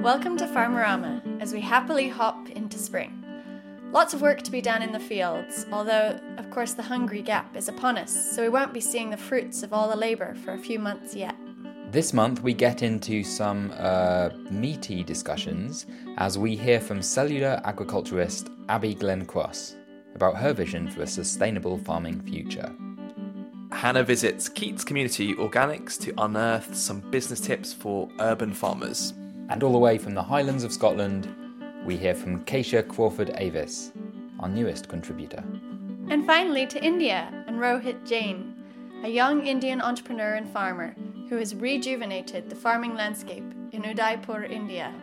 Welcome to Farmerama as we happily hop into spring. Lots of work to be done in the fields, although, of course, the hungry gap is upon us, so we won't be seeing the fruits of all the labour for a few months yet. This month, we get into some uh, meaty discussions as we hear from cellular agriculturist Abby Glencross about her vision for a sustainable farming future. Hannah visits Keats Community Organics to unearth some business tips for urban farmers. And all the way from the Highlands of Scotland, we hear from Keisha Crawford Davis, our newest contributor. And finally to India and Rohit Jain, a young Indian entrepreneur and farmer who has rejuvenated the farming landscape in Udaipur, India.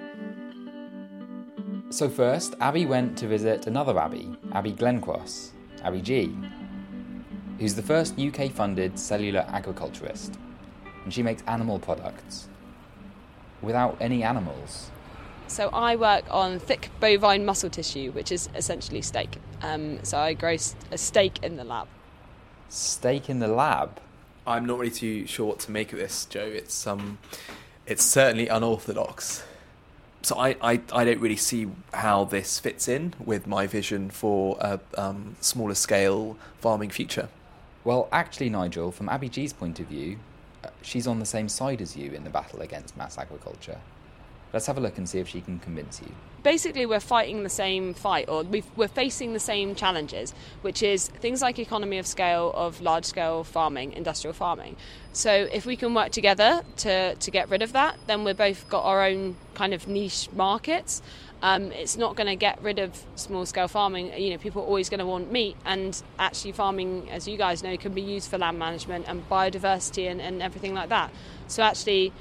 So, first, Abby went to visit another Abby, Abby Glencross, Abby G, who's the first UK funded cellular agriculturist, and she makes animal products without any animals. So I work on thick bovine muscle tissue, which is essentially steak. Um, so I grow a steak in the lab. Steak in the lab? I'm not really too sure what to make of this, Joe. It's um, it's certainly unorthodox. So I, I, I don't really see how this fits in with my vision for a um, smaller scale farming future. Well, actually, Nigel, from Abby G's point of view, she's on the same side as you in the battle against mass agriculture. Let's have a look and see if she can convince you. Basically, we're fighting the same fight, or we are facing the same challenges, which is things like economy of scale of large scale farming, industrial farming. So, if we can work together to, to get rid of that, then we've both got our own kind of niche markets. Um, it's not going to get rid of small scale farming. You know, people are always going to want meat, and actually, farming, as you guys know, can be used for land management and biodiversity and, and everything like that. So, actually,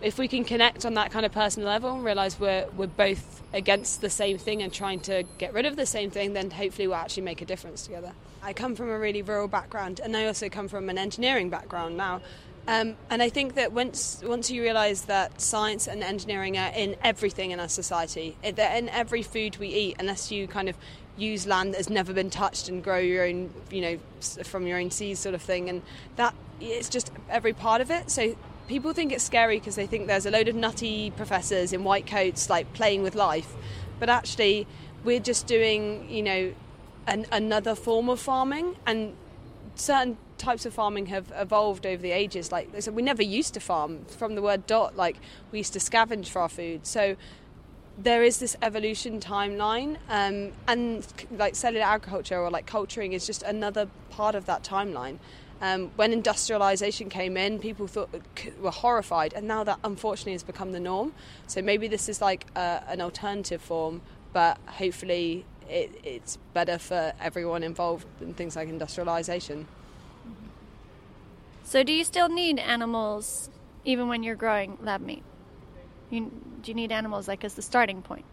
if we can connect on that kind of personal level and realize we're we're both against the same thing and trying to get rid of the same thing, then hopefully we'll actually make a difference together. I come from a really rural background, and I also come from an engineering background now. Um, and I think that once once you realise that science and engineering are in everything in our society, they're in every food we eat, unless you kind of use land that has never been touched and grow your own, you know, from your own seeds, sort of thing. And that it's just every part of it. So people think it's scary because they think there's a load of nutty professors in white coats like playing with life, but actually we're just doing you know an, another form of farming and certain types of farming have evolved over the ages like we never used to farm from the word dot like we used to scavenge for our food so there is this evolution timeline um, and like cellular agriculture or like culturing is just another part of that timeline um, when industrialization came in, people thought were horrified, and now that unfortunately has become the norm. So maybe this is like a, an alternative form, but hopefully it, it's better for everyone involved than things like industrialization. So, do you still need animals even when you're growing lab meat? You, do you need animals like as the starting point?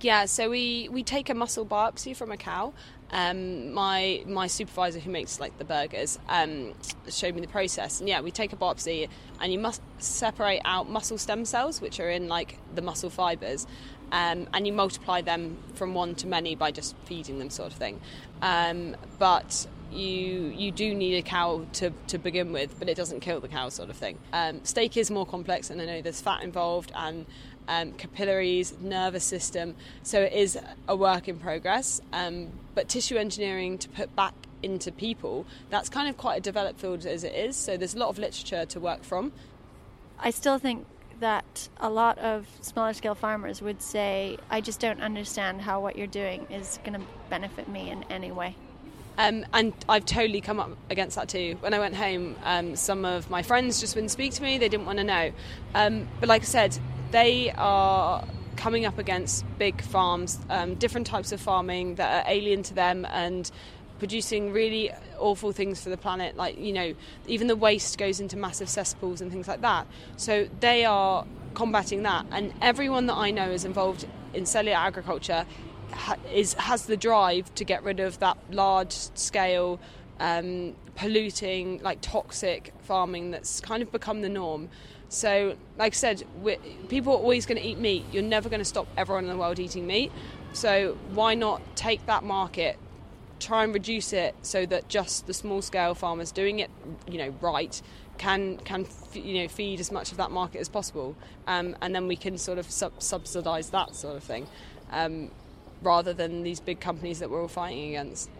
Yeah, so we, we take a muscle biopsy from a cow. Um, my my supervisor who makes like the burgers um, showed me the process, and yeah, we take a biopsy, and you must separate out muscle stem cells, which are in like the muscle fibers, um, and you multiply them from one to many by just feeding them, sort of thing. Um, but you you do need a cow to, to begin with, but it doesn't kill the cow, sort of thing. Um, steak is more complex, and I know there's fat involved and um, capillaries, nervous system. So it is a work in progress. Um, but tissue engineering to put back into people, that's kind of quite a developed field as it is. So there's a lot of literature to work from. I still think that a lot of smaller scale farmers would say, I just don't understand how what you're doing is going to benefit me in any way. Um, and I've totally come up against that too. When I went home, um, some of my friends just wouldn't speak to me, they didn't want to know. Um, but like I said, they are coming up against big farms, um, different types of farming that are alien to them and producing really awful things for the planet. Like, you know, even the waste goes into massive cesspools and things like that. So they are combating that. And everyone that I know is involved in cellular agriculture is has the drive to get rid of that large scale um, polluting like toxic farming that's kind of become the norm so, like I said, people are always going to eat meat. You're never going to stop everyone in the world eating meat. So, why not take that market, try and reduce it so that just the small scale farmers doing it, you know, right, can can you know feed as much of that market as possible, um, and then we can sort of sub- subsidise that sort of thing, um, rather than these big companies that we're all fighting against.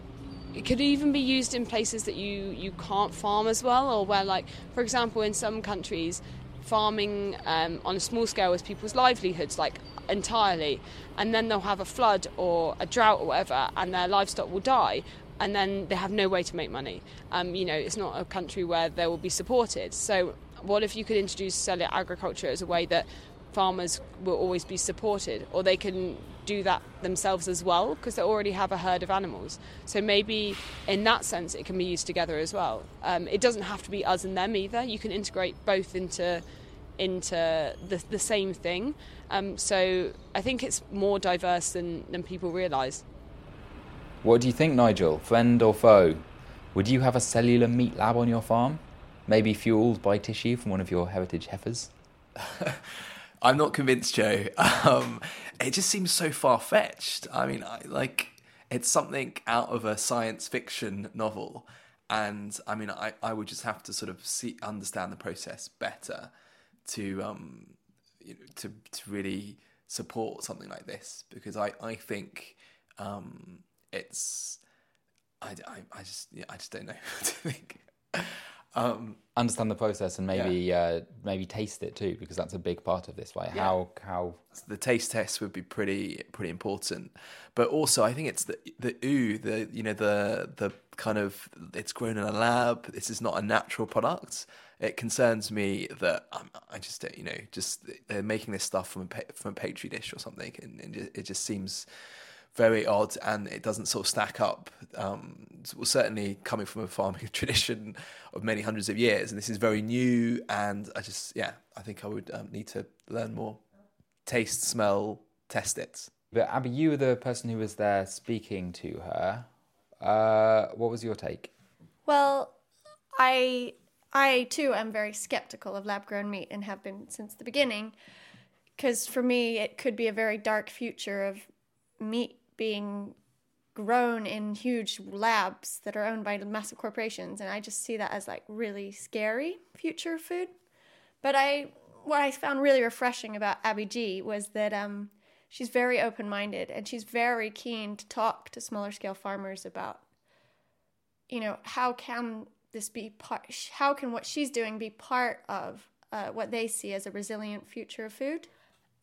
It could even be used in places that you you can't farm as well, or where like for example in some countries, farming um, on a small scale is people's livelihoods like entirely, and then they'll have a flood or a drought or whatever, and their livestock will die and then they have no way to make money. Um, you know, it's not a country where they will be supported. So, what if you could introduce cellular agriculture as a way that farmers will always be supported, or they can do that themselves as well because they already have a herd of animals. So maybe in that sense, it can be used together as well. Um, it doesn't have to be us and them either. You can integrate both into into the, the same thing. Um, so I think it's more diverse than, than people realise. What do you think, Nigel? Friend or foe? Would you have a cellular meat lab on your farm? Maybe fueled by tissue from one of your heritage heifers? I'm not convinced, Joe. Um, it just seems so far fetched. I mean, I, like, it's something out of a science fiction novel. And I mean, I, I would just have to sort of see, understand the process better to, um, you know, to, to really support something like this because I, I think, um, it's I, I, I just yeah, I just don't know what to think. Um, Understand the process and maybe yeah. uh, maybe taste it too because that's a big part of this. Right? Yeah. How how the taste test would be pretty pretty important, but also I think it's the the ooh the you know the the kind of it's grown in a lab. This is not a natural product. It concerns me that I'm, I just you know just they're making this stuff from a from a petri dish or something, and, and it just seems very odd and it doesn't sort of stack up. Um, well, certainly coming from a farming tradition of many hundreds of years, and this is very new. And I just, yeah, I think I would um, need to learn more, taste, smell, test it. But Abby, you were the person who was there speaking to her. Uh, what was your take? Well, I I too am very skeptical of lab grown meat and have been since the beginning. Because for me, it could be a very dark future of meat being grown in huge labs that are owned by massive corporations and I just see that as like really scary future food. But I what I found really refreshing about Abby G was that um, she's very open-minded and she's very keen to talk to smaller scale farmers about you know how can this be part how can what she's doing be part of uh, what they see as a resilient future of food.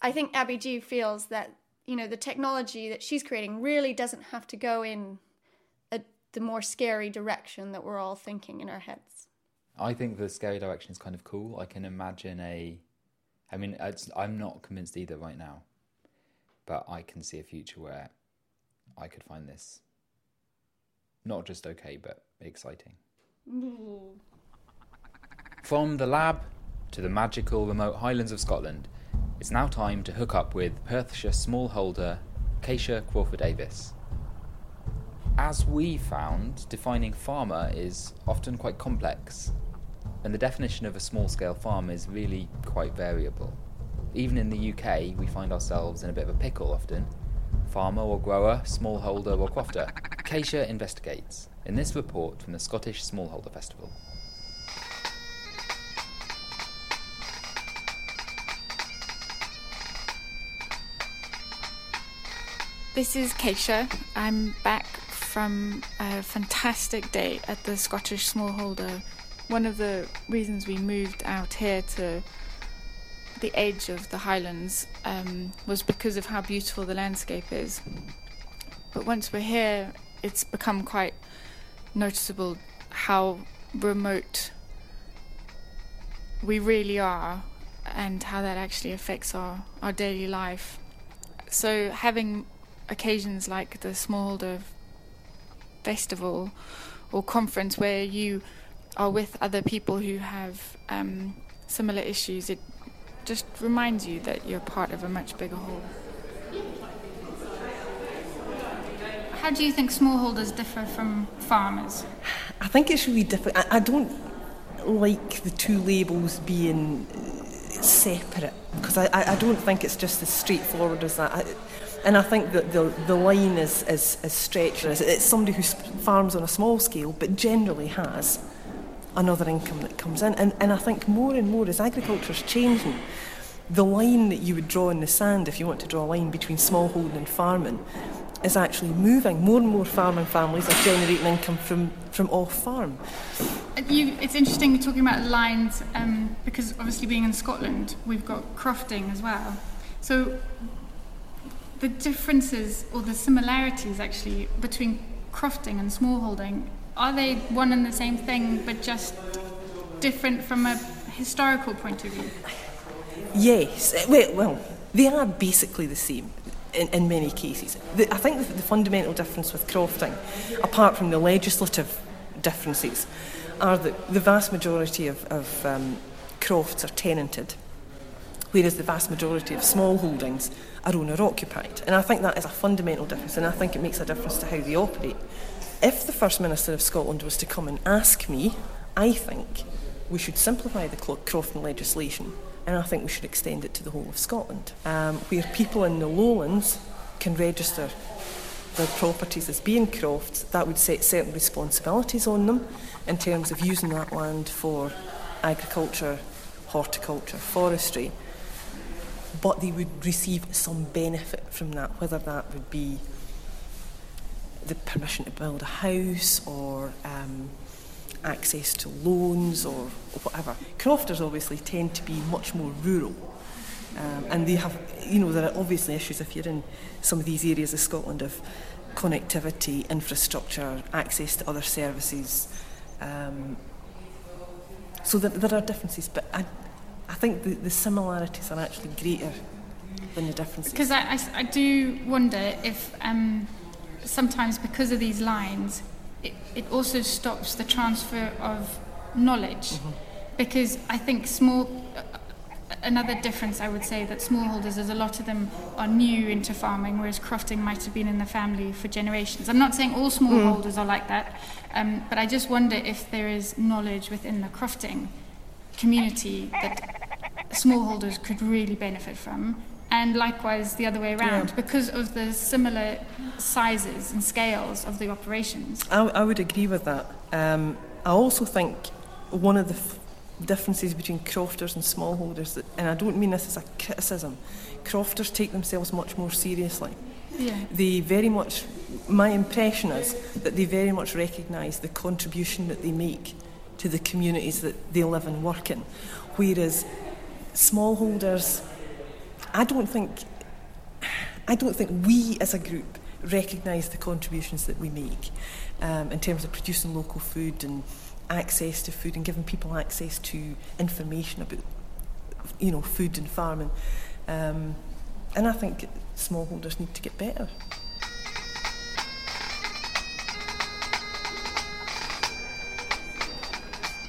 I think Abby G feels that you know the technology that she's creating really doesn't have to go in a, the more scary direction that we're all thinking in our heads. I think the scary direction is kind of cool. I can imagine a, I mean, I'm not convinced either right now, but I can see a future where I could find this not just okay, but exciting. From the lab to the magical remote highlands of Scotland it's now time to hook up with Perthshire smallholder Keisha Crawford Davis. As we found, defining farmer is often quite complex, and the definition of a small scale farm is really quite variable. Even in the UK, we find ourselves in a bit of a pickle often. Farmer or grower, smallholder or crofter. Keisha investigates in this report from the Scottish Smallholder Festival. This is Keisha. I'm back from a fantastic day at the Scottish Smallholder. One of the reasons we moved out here to the edge of the Highlands um, was because of how beautiful the landscape is. But once we're here, it's become quite noticeable how remote we really are and how that actually affects our, our daily life. So, having occasions like the smallholder festival or conference where you are with other people who have um, similar issues, it just reminds you that you're part of a much bigger whole. How do you think smallholders differ from farmers? I think it's really different. I, don't like the two labels being separate because I, I don't think it's just as straightforward as that. I, and I think that the, the line is, is, is stretched. It's somebody who farms on a small scale, but generally has another income that comes in. And, and I think more and more as agriculture is changing, the line that you would draw in the sand if you want to draw a line between smallholding and farming is actually moving. More and more farming families are generating income from, from off farm. You, it's interesting you're talking about lines um, because obviously being in Scotland, we've got crofting as well. So the differences or the similarities actually between crofting and smallholding are they one and the same thing but just different from a historical point of view? Yes, well, well they are basically the same in, in many cases. The, I think the, the fundamental difference with crofting, apart from the legislative differences, are that the vast majority of, of um, crofts are tenanted, whereas the vast majority of small holdings are owner occupied. And I think that is a fundamental difference, and I think it makes a difference to how they operate. If the First Minister of Scotland was to come and ask me, I think we should simplify the crofting legislation and I think we should extend it to the whole of Scotland, um, where people in the lowlands can register their properties as being crofts. That would set certain responsibilities on them in terms of using that land for agriculture, horticulture, forestry. But they would receive some benefit from that, whether that would be the permission to build a house or um, access to loans or, or whatever. Crofters obviously tend to be much more rural. Um, and they have, you know, there are obviously issues if you're in some of these areas of Scotland of connectivity, infrastructure, access to other services. Um, so there, there are differences, but I, I think the, the similarities are actually greater than the differences. Because I, I, I, do wonder if um, sometimes because of these lines, it, it also stops the transfer of knowledge mm-hmm. because I think small another difference I would say that smallholders is a lot of them are new into farming whereas crofting might have been in the family for generations I'm not saying all smallholders mm. are like that um, but I just wonder if there is knowledge within the crofting community that smallholders could really benefit from and likewise the other way around yeah. because of the similar sizes and scales of the operations. I, I would agree with that. Um, I also think one of the f- differences between crofters and smallholders, that, and I don't mean this as a criticism, crofters take themselves much more seriously. Yeah. They very much, my impression is that they very much recognise the contribution that they make to the communities that they live and work in. Whereas smallholders I don't think I don't think we as a group recognise the contributions that we make um, in terms of producing local food and access to food and giving people access to information about you know food and farming. Um, and I think smallholders need to get better.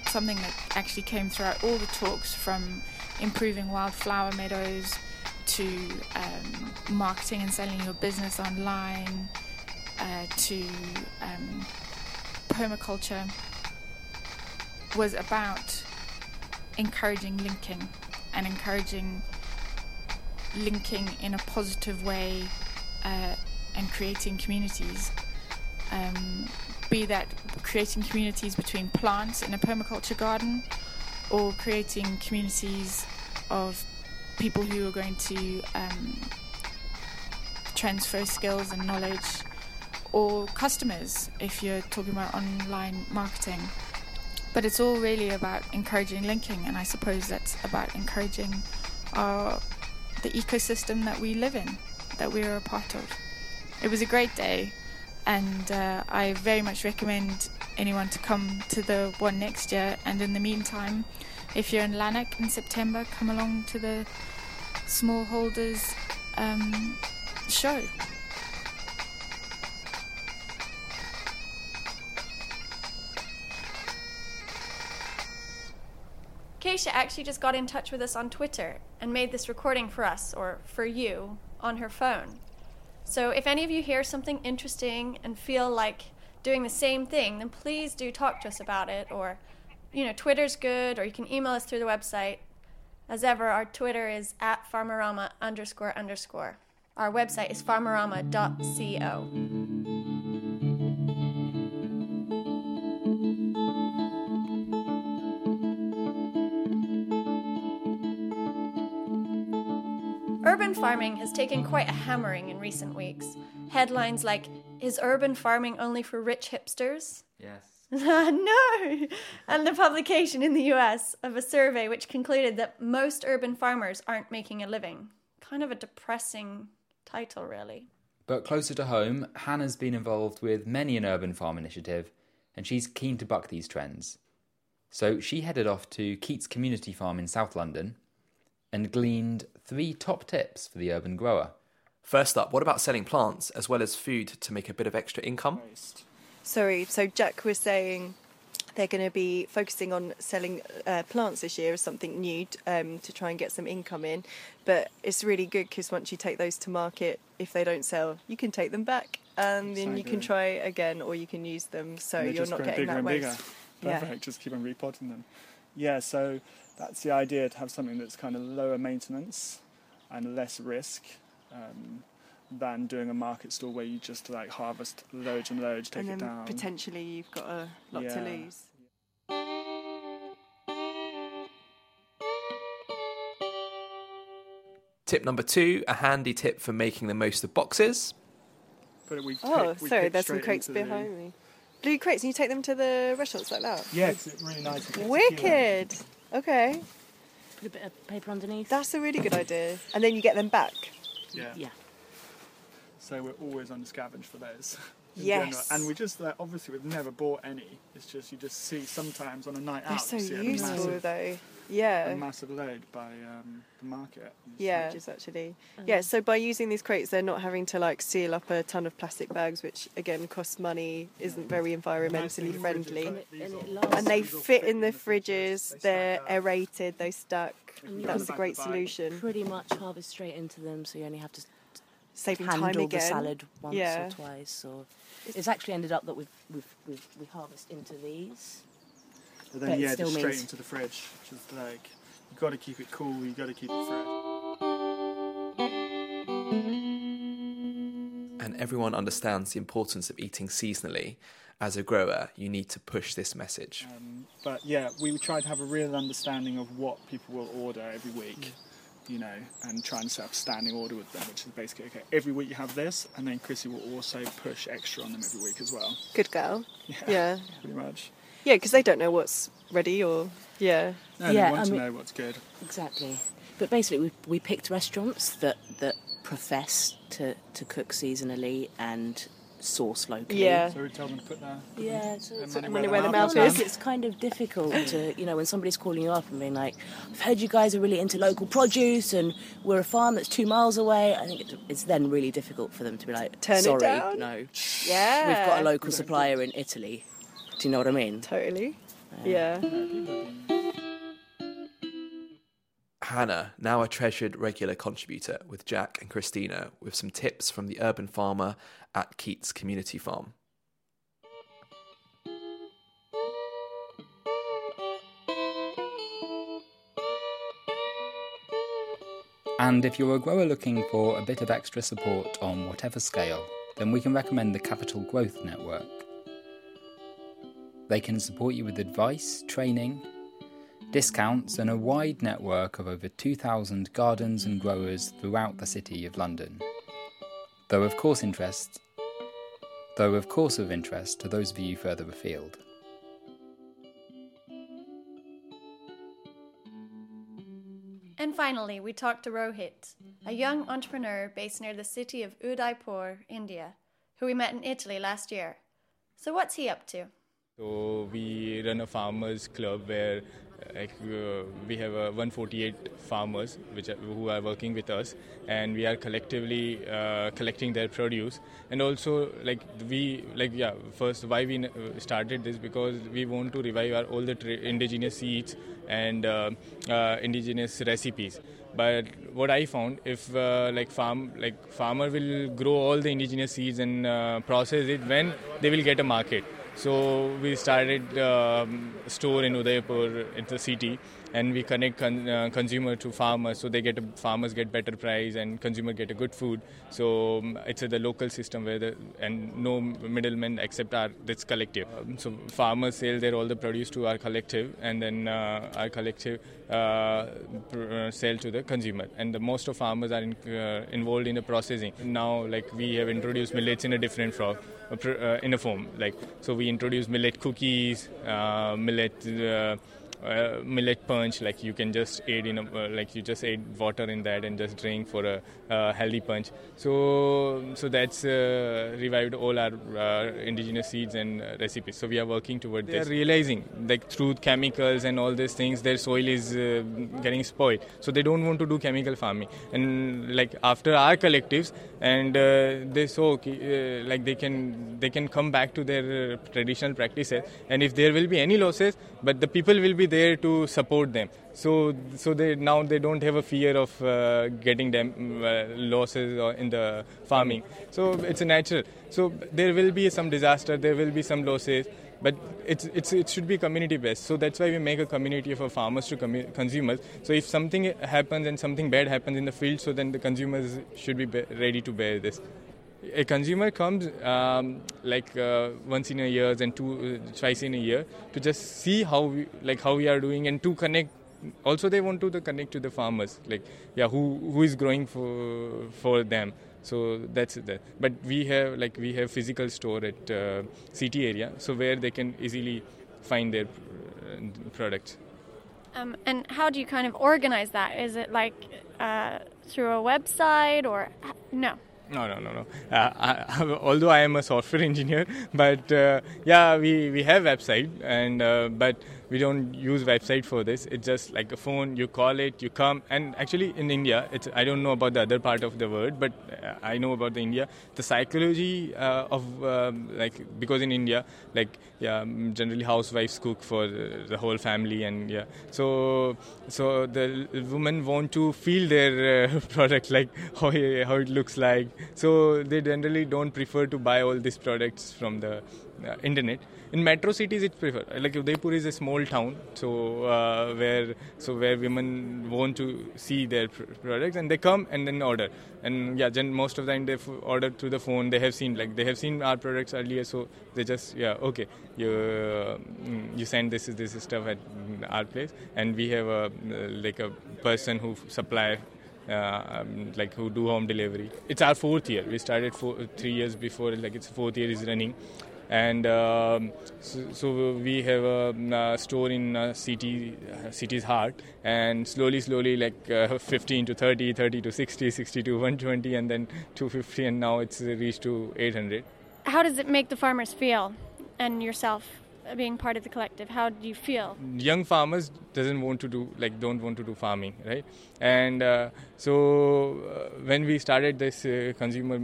Something that actually came throughout all the talks from improving wildflower meadows to um, marketing and selling your business online, uh, to um, permaculture, was about encouraging linking and encouraging linking in a positive way uh, and creating communities. Um, be that creating communities between plants in a permaculture garden or creating communities of people who are going to um, transfer skills and knowledge, or customers if you're talking about online marketing. But it's all really about encouraging linking, and I suppose that's about encouraging our, the ecosystem that we live in, that we are a part of. It was a great day, and uh, I very much recommend anyone to come to the one next year. And in the meantime, if you're in Lanark in September, come along to the smallholders um, show. Keisha actually just got in touch with us on Twitter and made this recording for us, or for you, on her phone. So if any of you hear something interesting and feel like doing the same thing, then please do talk to us about it. Or, you know, Twitter's good, or you can email us through the website. As ever, our Twitter is at farmerama underscore underscore. Our website is farmerama.co. Urban farming has taken quite a hammering in recent weeks. Headlines like is urban farming only for rich hipsters? Yes. no! And the publication in the US of a survey which concluded that most urban farmers aren't making a living. Kind of a depressing title, really. But closer to home, Hannah's been involved with many an urban farm initiative, and she's keen to buck these trends. So she headed off to Keats Community Farm in South London and gleaned three top tips for the urban grower. First up, what about selling plants as well as food to make a bit of extra income? Sorry, so Jack was saying they're going to be focusing on selling uh, plants this year as something new um, to try and get some income in. But it's really good because once you take those to market, if they don't sell, you can take them back and then you can try again or you can use them so they you're just not getting bigger that and waste. bigger. Yeah. Perfect. Just keep on repotting them. Yeah, so that's the idea to have something that's kind of lower maintenance and less risk um, than doing a market stall where you just like harvest loads and loads, take and it then down. potentially you've got a lot to lose. Tip number two, a handy tip for making the most of boxes. But we Oh, pick- we sorry, there's some crates into the- behind me. Blue crates, and you take them to the restaurants like that? Yeah, 'cause it's really nice. to get to Wicked! Okay, Put a bit of paper underneath. that's a really good idea. And then you get them back. Yeah. yeah. So we're always on the scavenge for those. in Yes. general. And we just like obviously we've never bought any. It's just you just see sometimes on a night They're out. so you see useful massive, though. a Yeah. massive load by um, the market. Yeah, actually. Yeah, so by using these crates, they're not having to like seal up a ton of plastic bags, which again costs money, isn't very environmentally friendly. And it, and it. And they fit in the fridges, they're aerated, they stack. And That's a great solution. pretty much harvest straight into them, so you only have to Saving time handle the salad once Yeah. or twice. Or it's actually ended up that we've we've, we've we harvest into these. But then But yeah, just straight means- into the fridge, which is like you got to keep it cool. You got to keep it fresh. And everyone understands the importance of eating seasonally. As a grower, you need to push this message. Um, but yeah, we would try to have a real understanding of what people will order every week. You know, and try and set up standing order with them, which is basically okay. Every week you have this, and then Chrissy will also push extra on them every week as well. Good girl. Yeah, Yeah. pretty much. Yeah, because they don't know what's ready or. Yeah. No, Yeah, they want I to know what's good. Exactly. But basically, we we picked restaurants that that profess to to cook seasonally and source locally. Yeah. So we tell them to put their Yeah, so it's, money money where, where the the mouth mouth is. is. it's kind of difficult to, you know, when somebody's calling you up and being like, I've heard you guys are really into local produce and we're a farm that's two miles away. I think it's, it's then really difficult for them to be like, Turn it sorry, down? no. Yeah. We've got a local supplier in Italy. Do you know what I mean? Totally. Yeah. Hannah, now a treasured regular contributor with Jack and Christina, with some tips from the urban farmer at Keats Community Farm. And if you're a grower looking for a bit of extra support on whatever scale, then we can recommend the Capital Growth Network. They can support you with advice, training, discounts, and a wide network of over 2,000 gardens and growers throughout the City of London. Though of course interest, though of course of interest to those of you further afield. And finally, we talked to Rohit, a young entrepreneur based near the city of Udaipur, India, who we met in Italy last year. So, what's he up to? So we run a farmers club where like uh, we have uh, 148 farmers which are, who are working with us, and we are collectively uh, collecting their produce. And also, like we like yeah, first why we uh, started this because we want to revive our all the tra- indigenous seeds and uh, uh, indigenous recipes. But what I found, if like farm like farmer will grow all the indigenous seeds and process it when they will get a market. So we started um, store in Udaipur in the city, and we connect con- uh, consumer to farmers, so they get a, farmers get better price and consumer get a good food. So um, it's a, the local system where the and no middlemen except our this collective. Um, so farmers sell their all the produce to our collective, and then uh, our collective uh, pr- uh, sell to the consumer. And the most of farmers are in, uh, involved in the processing. Now, like we have introduced millets in a different form, uh, in a form. Like so, we introduce millet cookies, millet. Uh, millet punch like you can just aid in a, uh, like you just add water in that and just drink for a uh, healthy punch. So so that's uh, revived all our uh, indigenous seeds and uh, recipes. So we are working toward they this. are realizing like through chemicals and all these things their soil is uh, getting spoiled. So they don't want to do chemical farming. And like after our collectives and uh, they uh, like they can they can come back to their traditional practices. And if there will be any losses but the people will be there to support them. So so they now they don't have a fear of uh, getting them uh, losses or in the farming. So it's a natural. So there will be some disaster there will be some losses but it's, it's, it should be community based. So that's why we make a community of farmers to commu- consumers. So if something happens and something bad happens in the field so then the consumers should be be- ready to bear this a consumer comes um, like uh, once in a year and two uh, twice in a year to just see how we, like how we are doing and to connect also they want to the connect to the farmers like yeah who who is growing for for them so that's that but we have like we have physical store at uh, city area so where they can easily find their uh, products Um, and how do you kind of organize that? Is it like uh, through a website or no? No, no, no, no. Uh, I, although I am a software engineer, but uh, yeah, we, we have website, and uh, but we don't use website for this. It's just like a phone. You call it, you come, and actually in India, it's I don't know about the other part of the world, but uh, I know about the India. The psychology uh, of um, like because in India, like yeah, generally housewives cook for the whole family, and yeah, so so the women want to feel their uh, product like how how it looks like so they generally don't prefer to buy all these products from the uh, internet in metro cities it's prefer like udaipur is a small town so uh, where so where women want to see their pr- products and they come and then order and yeah then most of the time they f- order through the phone they have seen like they have seen our products earlier so they just yeah okay you uh, you send this this stuff at our place and we have a like a person who supply uh, um, like who do home delivery. It's our fourth year. We started four, three years before. Like it's fourth year is running, and um, so, so, we have a, a store in uh, city uh, city's heart, and slowly, slowly, like uh, 15 to 30, 30 to 60, 60 to 120, and then 250, and now it's reached to 800. How does it make the farmers feel, and yourself? being part of the collective how do you feel young farmers doesn't want to do like don't want to do farming right and uh, so uh, when we started this uh, consumer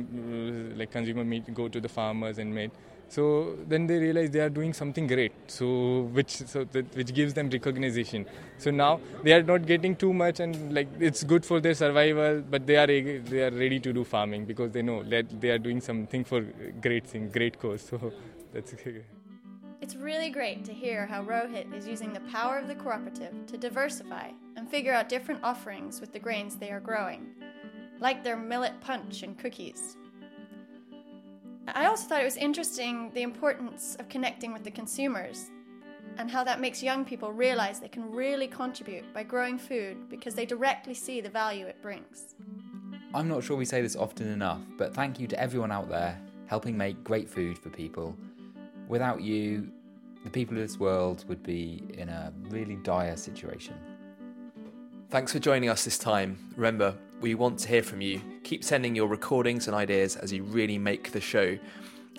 like consumer meet go to the farmers and meet so then they realize they are doing something great. So which so that, which gives them recognition. So now they are not getting too much and like it's good for their survival but they are they are ready to do farming because they know that they are doing something for great thing great cause. So that's it's really great to hear how Rohit is using the power of the cooperative to diversify and figure out different offerings with the grains they are growing, like their millet punch and cookies. I also thought it was interesting the importance of connecting with the consumers and how that makes young people realize they can really contribute by growing food because they directly see the value it brings. I'm not sure we say this often enough, but thank you to everyone out there helping make great food for people Without you, the people of this world would be in a really dire situation. Thanks for joining us this time. Remember, we want to hear from you. Keep sending your recordings and ideas as you really make the show.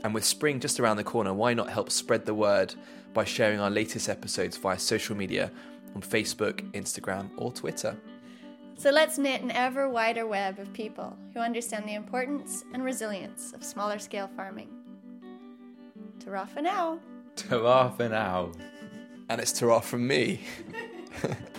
And with spring just around the corner, why not help spread the word by sharing our latest episodes via social media on Facebook, Instagram, or Twitter? So let's knit an ever wider web of people who understand the importance and resilience of smaller scale farming. Ta-ra for now. Ta-ra for now. And it's ta-ra from me.